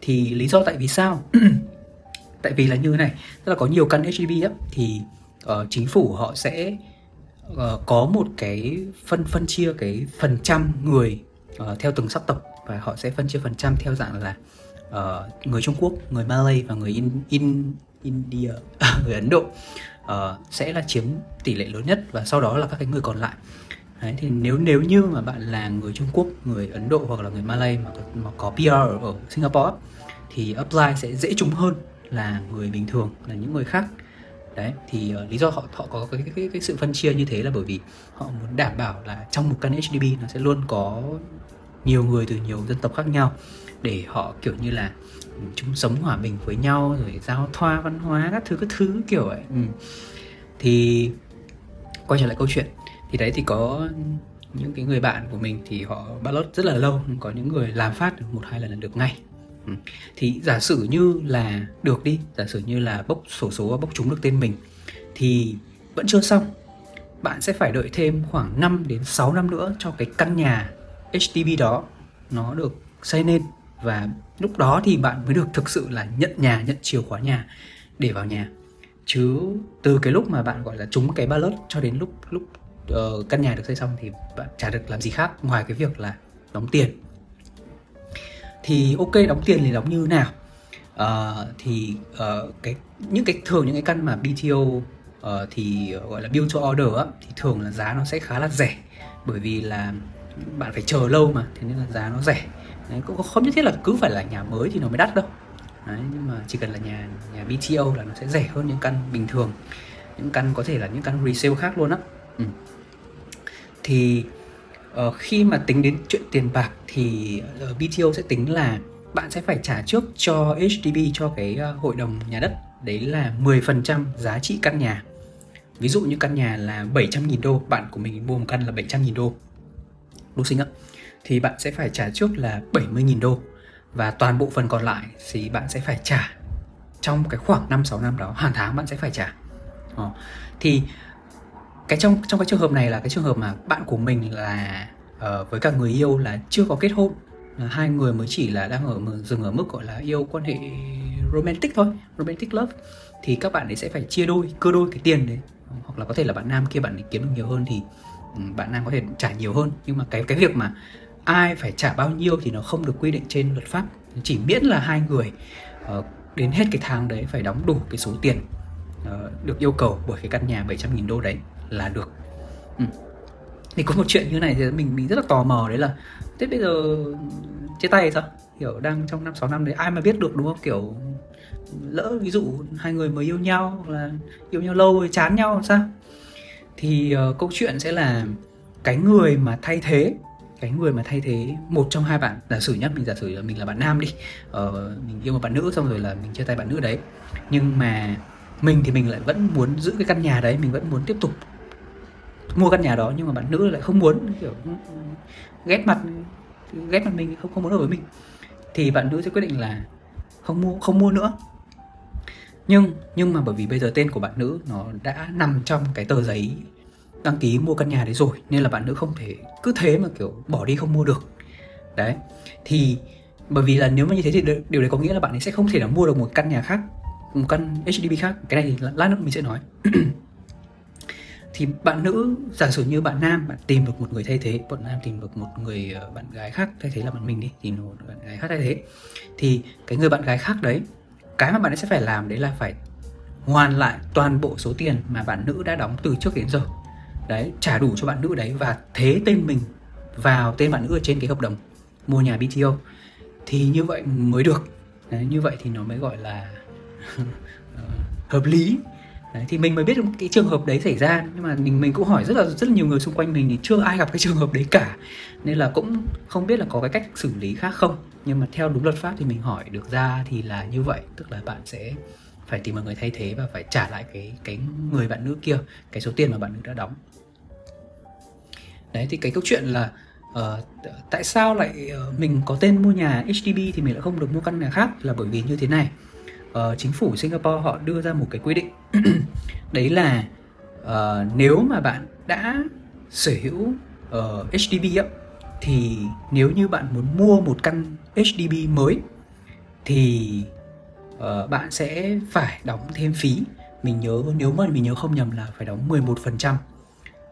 thì lý do tại vì sao? tại vì là như thế này tức là có nhiều căn HDB á thì uh, chính phủ họ sẽ uh, có một cái phân phân chia cái phần trăm người uh, theo từng sắc tộc và họ sẽ phân chia phần trăm theo dạng là uh, người Trung Quốc, người Malay và người in, in India, người Ấn Độ uh, sẽ là chiếm tỷ lệ lớn nhất và sau đó là các cái người còn lại. Đấy, thì nếu nếu như mà bạn là người Trung Quốc, người Ấn Độ hoặc là người Malay mà, mà có PR ở, ở Singapore thì apply sẽ dễ trúng hơn là người bình thường là những người khác. Đấy thì uh, lý do họ họ có cái, cái cái sự phân chia như thế là bởi vì họ muốn đảm bảo là trong một căn HDB nó sẽ luôn có nhiều người từ nhiều dân tộc khác nhau để họ kiểu như là ừ, chúng sống hòa bình với nhau rồi giao thoa văn hóa các thứ các thứ kiểu vậy. Ừ. thì quay trở lại câu chuyện thì đấy thì có những cái người bạn của mình thì họ ballot rất là lâu có những người làm phát được một hai lần là được ngay ừ. thì giả sử như là được đi giả sử như là bốc sổ số và bốc trúng được tên mình thì vẫn chưa xong. Bạn sẽ phải đợi thêm khoảng 5 đến 6 năm nữa cho cái căn nhà HDB đó nó được xây nên. Và lúc đó thì bạn mới được thực sự là nhận nhà nhận chìa khóa nhà để vào nhà. Chứ từ cái lúc mà bạn gọi là trúng cái ballot cho đến lúc lúc uh, căn nhà được xây xong thì bạn chả được làm gì khác ngoài cái việc là đóng tiền thì ok đóng tiền thì đóng như nào? Uh, thì uh, cái những cái thường những cái căn mà BTO uh, ờ, thì gọi là build to order á, thì thường là giá nó sẽ khá là rẻ. Bởi vì là bạn phải chờ lâu mà thế nên là giá nó rẻ. Đấy, cũng không nhất thiết là cứ phải là nhà mới thì nó mới đắt đâu. Đấy, nhưng mà chỉ cần là nhà nhà BTO là nó sẽ rẻ hơn những căn bình thường. Những căn có thể là những căn resale khác luôn á. Ừ. thì uh, khi mà tính đến chuyện tiền bạc thì ờ, uh, BTO sẽ tính là bạn sẽ phải trả trước cho HDB cho cái uh, hội đồng nhà đất đấy là 10% giá trị căn nhà ví dụ như căn nhà là 700.000 đô bạn của mình mua một căn là 700.000 đô đúng sinh ạ? thì bạn sẽ phải trả trước là 70.000 đô và toàn bộ phần còn lại thì bạn sẽ phải trả trong cái khoảng 5 6 năm đó, hàng tháng bạn sẽ phải trả. Ờ. Thì cái trong trong cái trường hợp này là cái trường hợp mà bạn của mình là uh, với cả người yêu là chưa có kết hôn. Là hai người mới chỉ là đang ở dừng ở mức gọi là yêu quan hệ romantic thôi romantic love. Thì các bạn ấy sẽ phải chia đôi cơ đôi cái tiền đấy. Hoặc là có thể là bạn nam kia bạn ấy kiếm được nhiều hơn thì ừ, bạn nam có thể trả nhiều hơn. Nhưng mà cái cái việc mà ai phải trả bao nhiêu thì nó không được quy định trên luật pháp. Chỉ miễn là hai người uh, đến hết cái tháng đấy phải đóng đủ cái số tiền uh, được yêu cầu bởi cái căn nhà 700 nghìn đô đấy là được. Ừ. thì có một chuyện như này thì mình mình rất là tò mò đấy là thế bây giờ chia tay sao? Kiểu đang trong năm sáu năm đấy ai mà biết được đúng không? Kiểu lỡ ví dụ hai người mới yêu nhau là yêu nhau lâu rồi chán nhau sao? Thì uh, câu chuyện sẽ là cái người mà thay thế cái người mà thay thế một trong hai bạn giả sử nhất mình giả sử là mình là bạn nam đi ờ, mình yêu một bạn nữ xong rồi là mình chia tay bạn nữ đấy. Nhưng mà mình thì mình lại vẫn muốn giữ cái căn nhà đấy mình vẫn muốn tiếp tục mua căn nhà đó nhưng mà bạn nữ lại không muốn, kiểu, ghét mặt ghét mặt mình, không không muốn ở với mình, thì bạn nữ sẽ quyết định là không mua không mua nữa. Nhưng nhưng mà bởi vì bây giờ tên của bạn nữ nó đã nằm trong cái tờ giấy đăng ký mua căn nhà đấy rồi, nên là bạn nữ không thể, cứ thế mà, kiểu, bỏ đi không mua được. Đấy, thì bởi vì là nếu mà như thế thì điều đấy có nghĩa là bạn ấy sẽ không thể nào mua được một căn nhà khác, một căn HDB khác. Cái này thì lát nữa mình sẽ nói. thì bạn nữ giả sử như bạn nam bạn tìm được một người thay thế bạn nam tìm được một người ờ, bạn gái khác thay thế là bạn mình đi tìm được một bạn gái khác thay thế. Thì cái người bạn gái khác đấy cái mà bạn ấy sẽ phải làm đấy là phải hoàn lại toàn bộ số tiền mà bạn nữ đã đóng từ trước đến giờ. Đấy trả đủ cho bạn nữ đấy và thế tên mình vào tên bạn nữ ở trên cái hợp đồng mua nhà BTO thì như vậy mới được. Đấy, như vậy thì nó mới gọi là ờ, hợp lý đấy, thì mình mới biết cái trường hợp đấy xảy ra. Nhưng mà mình mình cũng hỏi rất là rất là nhiều người xung quanh mình thì chưa ai gặp cái trường hợp đấy cả. Nên là cũng không biết là có cái cách xử lý khác không. Nhưng mà theo đúng luật pháp thì mình hỏi được ra thì là như vậy. Tức là bạn sẽ phải tìm một người thay thế và phải trả lại cái cái người bạn nữ kia cái số tiền mà bạn nữ đã đóng. Đấy thì cái câu chuyện là uh, tại sao lại uh, mình có tên mua nhà HDB thì mình lại không được mua căn nhà khác? Là bởi vì như thế này uh, chính phủ Singapore họ đưa ra một cái quy định. Đấy là uh, nếu mà bạn đã sở hữu ờ, uh, HDB á thì nếu như bạn muốn mua một căn HDB mới thì uh, bạn sẽ phải đóng thêm phí. Mình nhớ nếu mà mình nhớ không nhầm là phải đóng 11%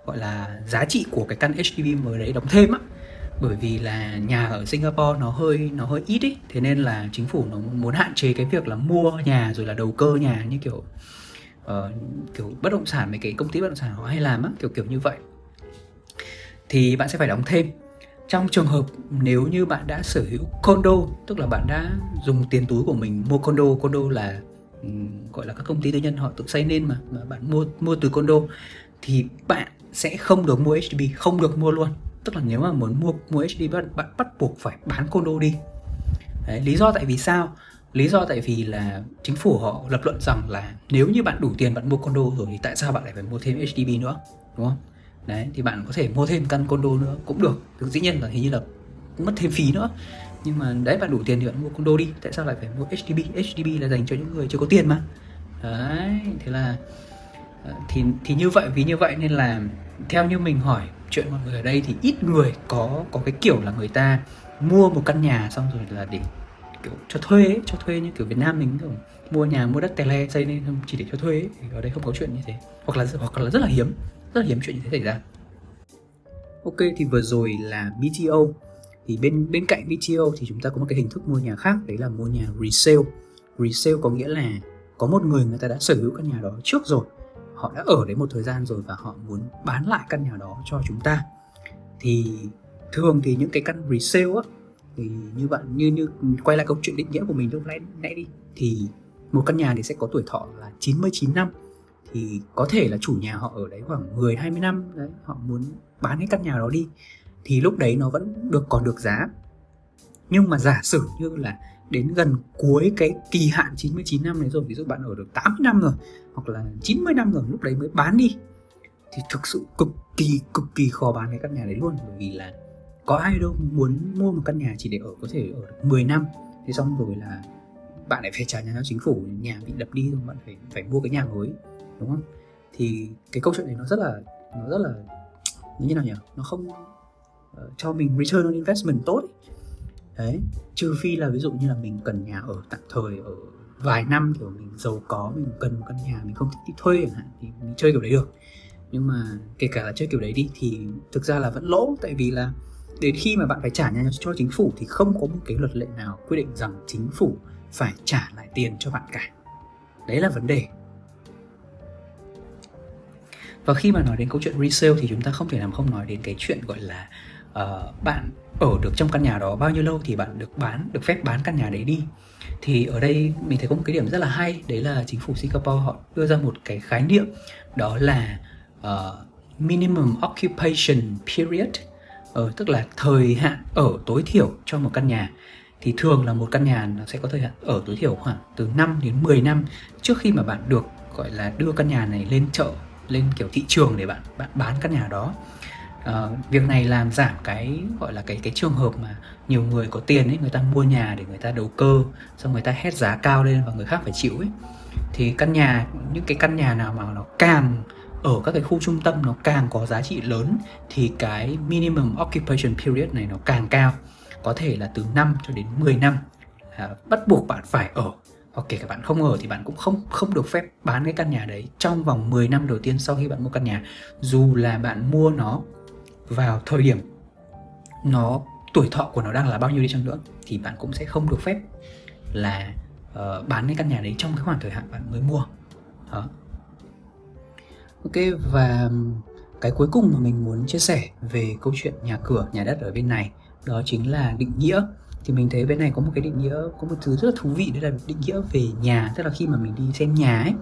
gọi là giá trị của cái căn HDB mới đấy đóng thêm á bởi vì là nhà ở Singapore nó hơi nó hơi ít ý thế nên là chính phủ nó muốn hạn chế cái việc là mua nhà rồi là đầu cơ nhà như kiểu uh, kiểu bất động sản mấy cái công ty bất động sản họ hay làm á kiểu kiểu như vậy. Thì bạn sẽ phải đóng thêm. Trong trường hợp nếu như bạn đã sở hữu condo tức là bạn đã dùng tiền túi của mình mua condo condo là um, gọi là các công ty tư nhân họ tự xây nên mà mà bạn mua mua từ condo thì bạn sẽ không được mua HDB không được mua luôn tức là nếu mà muốn mua mua HDB bạn, bạn bắt buộc phải bán condo đi. Đấy, lý do tại vì sao? Lý do tại vì là chính phủ họ lập luận rằng là nếu như bạn đủ tiền bạn mua condo rồi thì tại sao bạn lại phải mua thêm HDB nữa? Đúng không? Đấy thì bạn có thể mua thêm căn condo nữa cũng được. Thực dĩ nhiên là hình như là mất thêm phí nữa. Nhưng mà đấy bạn đủ tiền thì bạn mua condo đi. Tại sao lại phải mua HDB HDB là dành cho những người chưa có tiền mà. Đấy thế là ờ, thì thì như vậy vì như vậy nên là theo như mình hỏi chuyện mọi người ở đây thì ít người có có cái kiểu là người ta mua một căn nhà xong rồi là để kiểu cho thuê ấy, cho thuê như kiểu Việt Nam mình kiểu mua nhà mua đất tè le xây nên chỉ để cho thuê ấy. thì ở đây không có chuyện như thế. Hoặc là hoặc là rất là hiếm rất là hiếm chuyện như thế xảy ra. Ok thì vừa rồi là BTO thì bên bên cạnh BTO thì chúng ta có một cái hình thức mua nhà khác đấy là mua nhà resale. Resale có nghĩa là có một người người ta đã sở hữu căn nhà đó trước rồi họ đã ở đấy một thời gian rồi và họ muốn bán lại căn nhà đó cho chúng ta. Thì thường thì những cái căn resale á, thì như bạn, như như quay lại câu chuyện định nghĩa của mình lúc nãy nãy đi, thì một căn nhà thì sẽ có tuổi thọ là 99 năm. Thì có thể là chủ nhà họ ở đấy khoảng 10 20 năm, đấy, họ muốn bán cái căn nhà đó đi. Thì lúc đấy nó vẫn được, còn được giá. Nhưng mà giả sử như là đến gần cuối cái kỳ hạn 99 năm này rồi. Ví dụ bạn ở được 80 năm rồi hoặc là 90 năm rồi lúc đấy mới bán đi. Thì thực sự cực kỳ cực kỳ khó bán cái căn nhà đấy luôn. Bởi vì là có ai đâu muốn mua một căn nhà chỉ để ở có thể ở được 10 năm. Thế xong rồi là bạn lại phải trả nhà cho chính phủ nhà bị đập đi rồi bạn phải phải mua cái nhà mới đúng không? Thì cái câu chuyện này nó rất là nó rất là như thế nào nhỉ? Nó không uh, cho mình return on investment tốt ấy đấy trừ phi là ví dụ như là mình cần nhà ở tạm thời ở vài năm kiểu mình giàu có mình cần một căn nhà mình không thích đi thuê chẳng hạn thì mình chơi kiểu đấy được. Nhưng mà kể cả là chơi kiểu đấy đi thì thực ra là vẫn lỗ tại vì là đến khi mà bạn phải trả nhà cho chính phủ thì không có một cái luật lệ nào quy định rằng chính phủ phải trả lại tiền cho bạn cả. Đấy là vấn đề. Và khi mà nói đến câu chuyện resale thì chúng ta không thể làm không nói đến cái chuyện gọi là uh, bạn ở được trong căn nhà đó bao nhiêu lâu thì bạn được bán được phép bán căn nhà đấy đi. Thì ở đây mình thấy có một cái điểm rất là hay đấy là chính phủ Singapore họ đưa ra một cái khái niệm đó là uh, minimum occupation period uh, tức là thời hạn ở tối thiểu cho một căn nhà. Thì thường là một căn nhà nó sẽ có thời hạn ở tối thiểu khoảng từ 5 đến 10 năm trước khi mà bạn được gọi là đưa căn nhà này lên chợ lên kiểu thị trường để bạn bạn bán căn nhà đó uh, việc này làm giảm cái gọi là cái cái trường hợp mà nhiều người có tiền ấy người ta mua nhà để người ta đầu cơ xong người ta hét giá cao lên và người khác phải chịu ấy. Thì căn nhà những cái căn nhà nào mà nó càng ở các cái khu trung tâm nó càng có giá trị lớn thì cái minimum occupation period này nó càng cao. Có thể là từ 5 cho đến 10 năm à, bắt buộc bạn phải ở. Hoặc kể cả bạn không ở thì bạn cũng không không được phép bán cái căn nhà đấy trong vòng 10 năm đầu tiên sau khi bạn mua căn nhà. Dù là bạn mua nó vào thời điểm nó tuổi thọ của nó đang là bao nhiêu đi chăng nữa thì bạn cũng sẽ không được phép là uh, bán cái căn nhà đấy trong cái khoảng thời hạn bạn mới mua. Đó. Ok và cái cuối cùng mà mình muốn chia sẻ về câu chuyện nhà cửa nhà đất ở bên này đó chính là định nghĩa thì mình thấy bên này có một cái định nghĩa có một thứ rất là thú vị đấy là định nghĩa về nhà. Tức là khi mà mình đi xem nhà ấy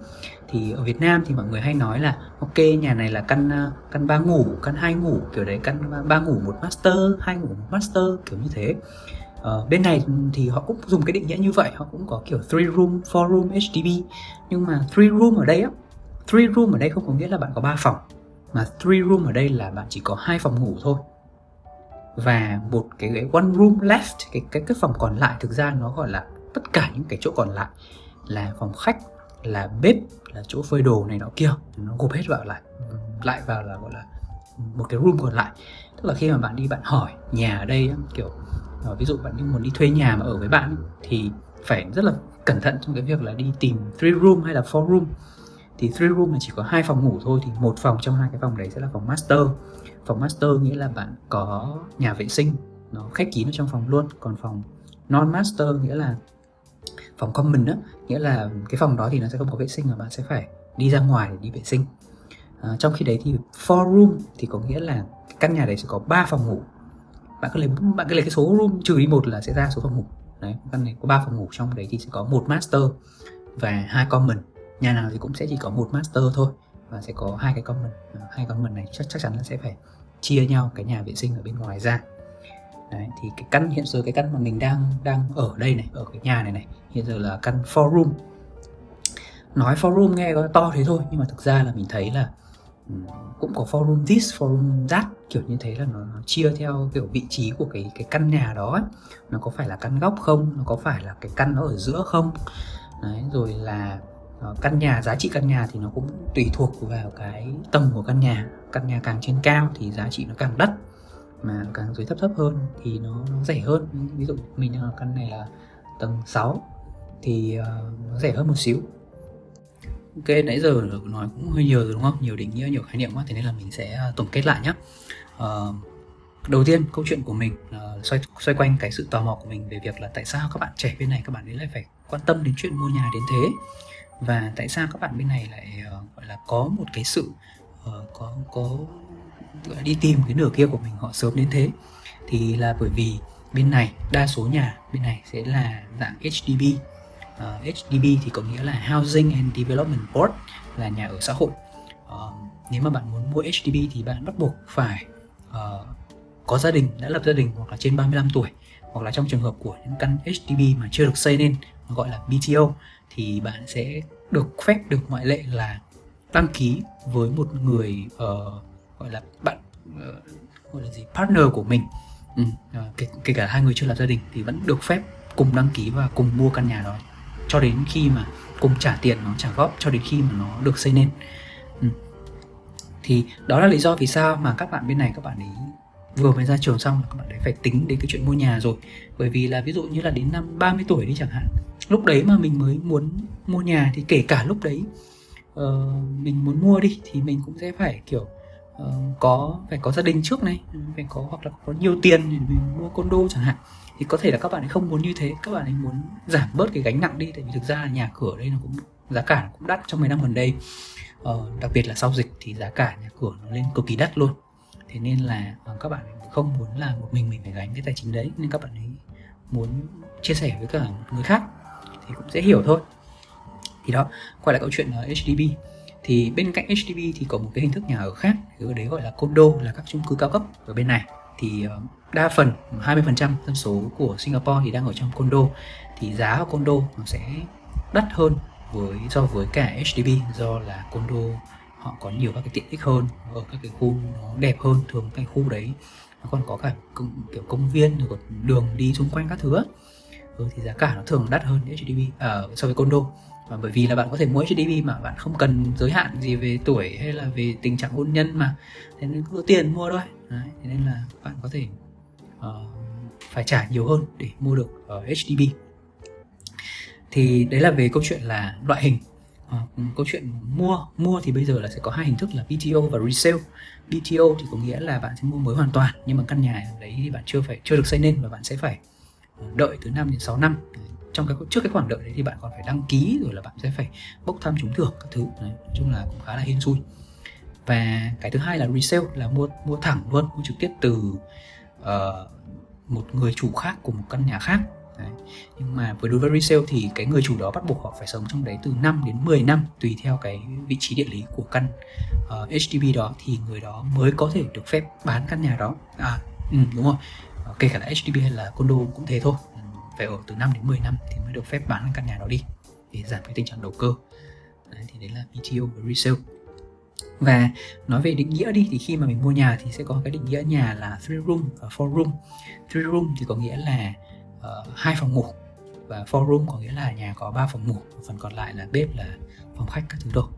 thì ở Việt Nam thì mọi người hay nói là ok nhà này là căn à, căn ba ngủ căn hai ngủ kiểu đấy căn ba ngủ một master hai ngủ một master kiểu như thế. Uh, bên này thì họ cũng dùng cái định nghĩa như vậy họ cũng có kiểu three room four room HDB nhưng mà three room ở đây á three room ở đây không có nghĩa là bạn có 3 phòng mà three room ở đây là bạn chỉ có hai phòng ngủ thôi và một cái, cái one room left cái cái cái phòng còn lại thực ra nó gọi là tất cả những cái chỗ còn lại là phòng khách là bếp là chỗ phơi đồ này nọ kia. Nó gộp hết vào lại lại vào là gọi là một cái room còn lại. Tức là khi mà bạn đi bạn hỏi nhà ở đây kiểu à, ví dụ bạn đi muốn đi thuê nhà mà ở với bạn thì phải rất là cẩn thận trong cái việc là đi tìm three room hay là four room. Thì three room là chỉ có hai phòng ngủ thôi thì một phòng trong hai cái phòng đấy sẽ là phòng master phòng master nghĩa là bạn có nhà vệ sinh nó khép kín ở trong phòng luôn. Còn phòng non master nghĩa là phòng common đó nghĩa là cái phòng đó thì nó sẽ không có vệ sinh mà bạn sẽ phải đi ra ngoài để đi vệ sinh. À, trong khi đấy thì four room thì có nghĩa là căn nhà đấy sẽ có 3 phòng ngủ. Bạn cứ lấy bạn cứ lấy cái số room trừ đi một là sẽ ra số phòng ngủ. Đấy căn này có 3 phòng ngủ trong đấy thì sẽ có một master và hai common. Nhà nào thì cũng sẽ chỉ có một master thôi và sẽ có hai cái con à, hai mình này chắc chắc chắn là sẽ phải chia nhau cái nhà vệ sinh ở bên ngoài ra. Đấy, thì cái căn hiện giờ cái căn mà mình đang đang ở đây này ở cái nhà này này hiện giờ là căn four room. Nói four room nghe có to thế thôi nhưng mà thực ra là mình thấy là ừ, cũng có four room this four room that kiểu như thế là nó, nó chia theo kiểu vị trí của cái cái căn nhà đó ấy. nó có phải là căn góc không? Nó có phải là cái căn nó ở giữa không? Đấy rồi là Ờ, căn nhà giá trị căn nhà thì nó cũng tùy thuộc vào cái tầng của căn nhà. Căn nhà càng trên cao thì giá trị nó càng đắt mà càng dưới thấp thấp hơn thì nó, nó rẻ hơn. Ví dụ mình ở căn này là tầng 6 thì uh, nó rẻ hơn một xíu. Ok nãy giờ nói cũng hơi nhiều rồi đúng không? Nhiều định nghĩa nhiều khái niệm quá thế nên là mình sẽ tổng kết lại nhé uh, đầu tiên câu chuyện của mình uh, xoay xoay quanh cái sự tò mò của mình về việc là tại sao các bạn trẻ bên này các bạn ấy lại phải quan tâm đến chuyện mua nhà đến thế và tại sao các bạn bên này lại uh, gọi là có một cái sự uh, có có đi tìm cái nửa kia của mình họ sớm đến thế? Thì là bởi vì bên này đa số nhà bên này sẽ là dạng HDB uh, ờ, HDB thì có nghĩa là Housing and Development Board là nhà ở xã hội. Uh, nếu mà bạn muốn mua HDB thì bạn bắt buộc phải uh, có gia đình đã lập gia đình hoặc là trên 35 tuổi. Hoặc là trong trường hợp của những căn HDB mà chưa được xây nên gọi là BTO thì bạn sẽ được phép được ngoại lệ là đăng ký với một người uh, gọi là bạn uh, gọi là gì partner của mình. Ừ, uh, kể, kể cả hai người chưa lập gia đình thì vẫn được phép cùng đăng ký và cùng mua căn nhà đó cho đến khi mà cùng trả tiền nó trả góp cho đến khi mà nó được xây nên. Ừ. thì đó là lý do vì sao mà các bạn bên này các bạn ấy vừa mới ra trường xong là các bạn ấy phải tính đến cái chuyện mua nhà rồi. Bởi vì là ví dụ như là đến năm 30 tuổi đi chẳng hạn lúc đấy mà mình mới muốn mua nhà thì kể cả lúc đấy uh, mình muốn mua đi thì mình cũng sẽ phải kiểu uh, có phải có gia đình trước này phải có hoặc là có nhiều tiền để mình mua condo chẳng hạn. Thì có thể là các bạn ấy không muốn như thế các bạn ấy muốn giảm bớt cái gánh nặng đi tại vì thực ra là nhà cửa đây nó cũng giá cả cũng đắt trong mấy năm gần đây. Uh, đặc biệt là sau dịch thì giá cả nhà cửa nó lên cực kỳ đắt luôn. Thế nên là các bạn không muốn là một mình mình phải gánh cái tài chính đấy nên các bạn ấy muốn chia sẻ với cả người khác thì cũng dễ hiểu thôi. Thì đó, quay lại câu chuyện ờ, HDB thì bên cạnh HDB thì có một cái hình thức nhà ở khác, cái đấy gọi là condo là các chung cư cao cấp ở bên này. Thì ờ, đa phần 20% dân số của Singapore thì đang ở trong condo. Thì giá của condo nó sẽ đắt hơn với, so với cả HDB do là condo họ có nhiều các cái tiện ích hơn ở các cái khu nó đẹp hơn, thường cái khu đấy nó còn có cả kiểu công viên rồi đường đi xung quanh các thứ ừ, thì giá cả nó thường đắt hơn HDB uh, à, so với condo. Và bởi vì là bạn có thể mua HDB mà bạn không cần giới hạn gì về tuổi hay là về tình trạng hôn nhân mà. Thế nên cứ có tiền mua thôi. Đấy, thế nên là bạn có thể uh, phải trả nhiều hơn để mua được ờ, ở HDB thì đấy là về câu chuyện là loại hình. Uh, câu chuyện mua mua thì bây giờ là sẽ có hai hình thức là BTO và resale. BTO thì có nghĩa là bạn sẽ mua mới hoàn toàn nhưng mà căn nhà đấy thì bạn chưa phải chưa được xây nên và bạn sẽ phải đợi từ 5 đến 6 năm. Trong cái trước cái khoảng đợi đấy thì bạn còn phải đăng ký rồi là bạn sẽ phải bốc thăm trúng thưởng các thứ. Đấy, nói chung là cũng khá là hên xui. Và cái thứ hai là resale là mua mua thẳng luôn mua trực tiếp từ uh, một người chủ khác của một căn nhà khác. Đấy. nhưng mà với đối với resale thì cái người chủ đó bắt buộc họ phải sống trong đấy từ 5 đến 10 năm tùy theo cái vị trí địa lý của căn ờ, uh, HDB đó thì người đó mới có thể được phép bán căn nhà đó. À ừ, đúng rồi. Ờ, kể cả là HDB hay là condo cũng thế thôi. Ừ, phải ở từ 5 đến 10 năm thì mới được phép bán căn nhà đó đi để giảm cái tình trạng đầu cơ. Đấy, thì đấy là BTO và resale. Và nói về định nghĩa đi thì khi mà mình mua nhà thì sẽ có cái định nghĩa nhà là three room và four room. Three room thì có nghĩa là uh, hai phòng ngủ và four room có nghĩa là nhà có ba phòng ngủ phần còn lại là bếp là phòng khách các thứ đồ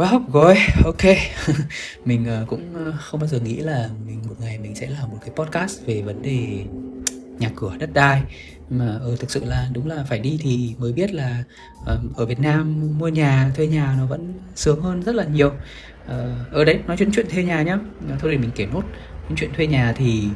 Wow, rồi, ok. Mình uh, cũng uh, không bao giờ nghĩ là mình một ngày mình sẽ làm một cái podcast về vấn đề nhà cửa, đất đai. Mà ừ, thực sự là đúng là phải đi thì mới biết là uh, ở Việt Nam mua nhà, thuê nhà nó vẫn sướng hơn rất là nhiều. Uh, Ở đấy, nói chuyện chuyện thuê nhà nhá. Thôi để mình kể nốt. Những chuyện thuê nhà thì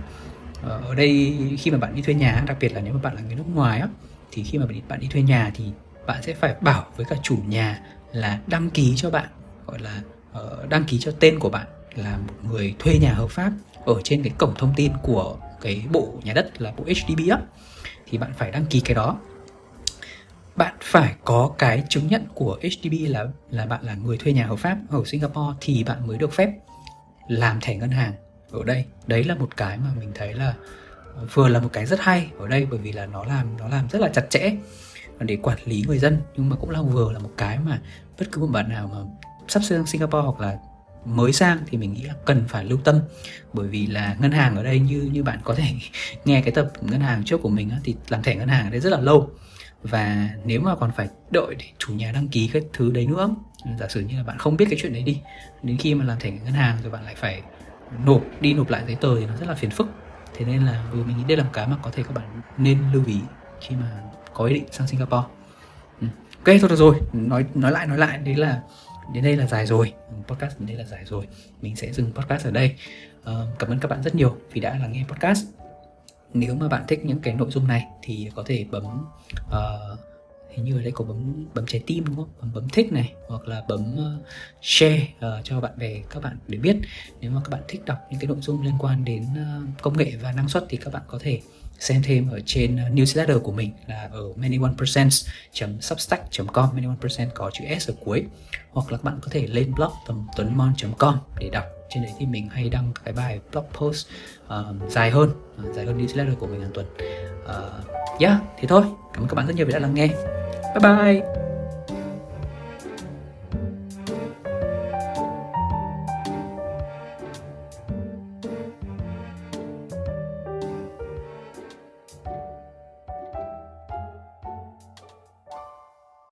uh, ở đây khi mà bạn đi thuê nhà, đặc biệt là nếu mà bạn là người nước ngoài á Thì khi mà bạn đi thuê nhà thì bạn sẽ phải bảo với cả chủ nhà là đăng ký cho bạn gọi là uh, đăng ký cho tên của bạn là một người thuê nhà hợp pháp ở trên cái cổng thông tin của cái bộ nhà đất là bộ HDB á thì bạn phải đăng ký cái đó. Bạn phải có cái chứng nhận của HDB là là bạn là người thuê nhà hợp pháp ở Singapore thì bạn mới được phép làm thẻ ngân hàng ở đây. Đấy là một cái mà mình thấy là ờ, vừa là một cái rất hay ở đây bởi vì là nó làm nó làm rất là chặt chẽ để quản lý người dân nhưng mà cũng là vừa là một cái mà bất cứ một bạn nào mà sắp sang Singapore hoặc là mới sang thì mình nghĩ là cần phải lưu tâm. Bởi vì là ngân hàng ở đây như như bạn có thể nghe cái tập ngân hàng trước của mình á, thì làm thẻ ngân hàng ở đây rất là lâu. Và nếu mà còn phải đợi để chủ nhà đăng ký cái thứ đấy nữa giả sử như là bạn không biết cái chuyện đấy đi đến khi mà làm thẻ ngân hàng rồi bạn lại phải nộp đi nộp lại giấy tờ thì nó rất là phiền phức. Thế nên là ừ, mình nghĩ đây là một cái mà có thể các bạn nên lưu ý khi mà có ý định sang Singapore. Ừ. ok thôi được rồi. Nói nói lại nói lại. Đấy là đến đây là dài rồi. Podcast đến đây là dài rồi. Mình sẽ dừng podcast ở đây. Uh, cảm ơn các bạn rất nhiều vì đã lắng nghe podcast. Nếu mà bạn thích những cái nội dung này thì có thể bấm uh, hình như ở đây có bấm bấm trái tim đúng không? Bấm bấm thích này hoặc là bấm uh, share uh, cho bạn bè các bạn để biết. Nếu mà các bạn thích đọc những cái nội dung liên quan đến uh, công nghệ và năng suất thì các bạn có thể xem thêm ở trên ờ, newsletter của mình là ở many1percent.substack.com many1percent có chữ s ở cuối. Hoặc là các bạn có thể lên blog tầm tuấn.com để đọc. Trên đấy thì mình hay đăng cái bài blog post uh, dài hơn uh, dài hơn newsletter của mình hàng tuần. Uh, yeah thế thôi. Cảm ơn các bạn rất nhiều vì đã lắng nghe. Bye bye!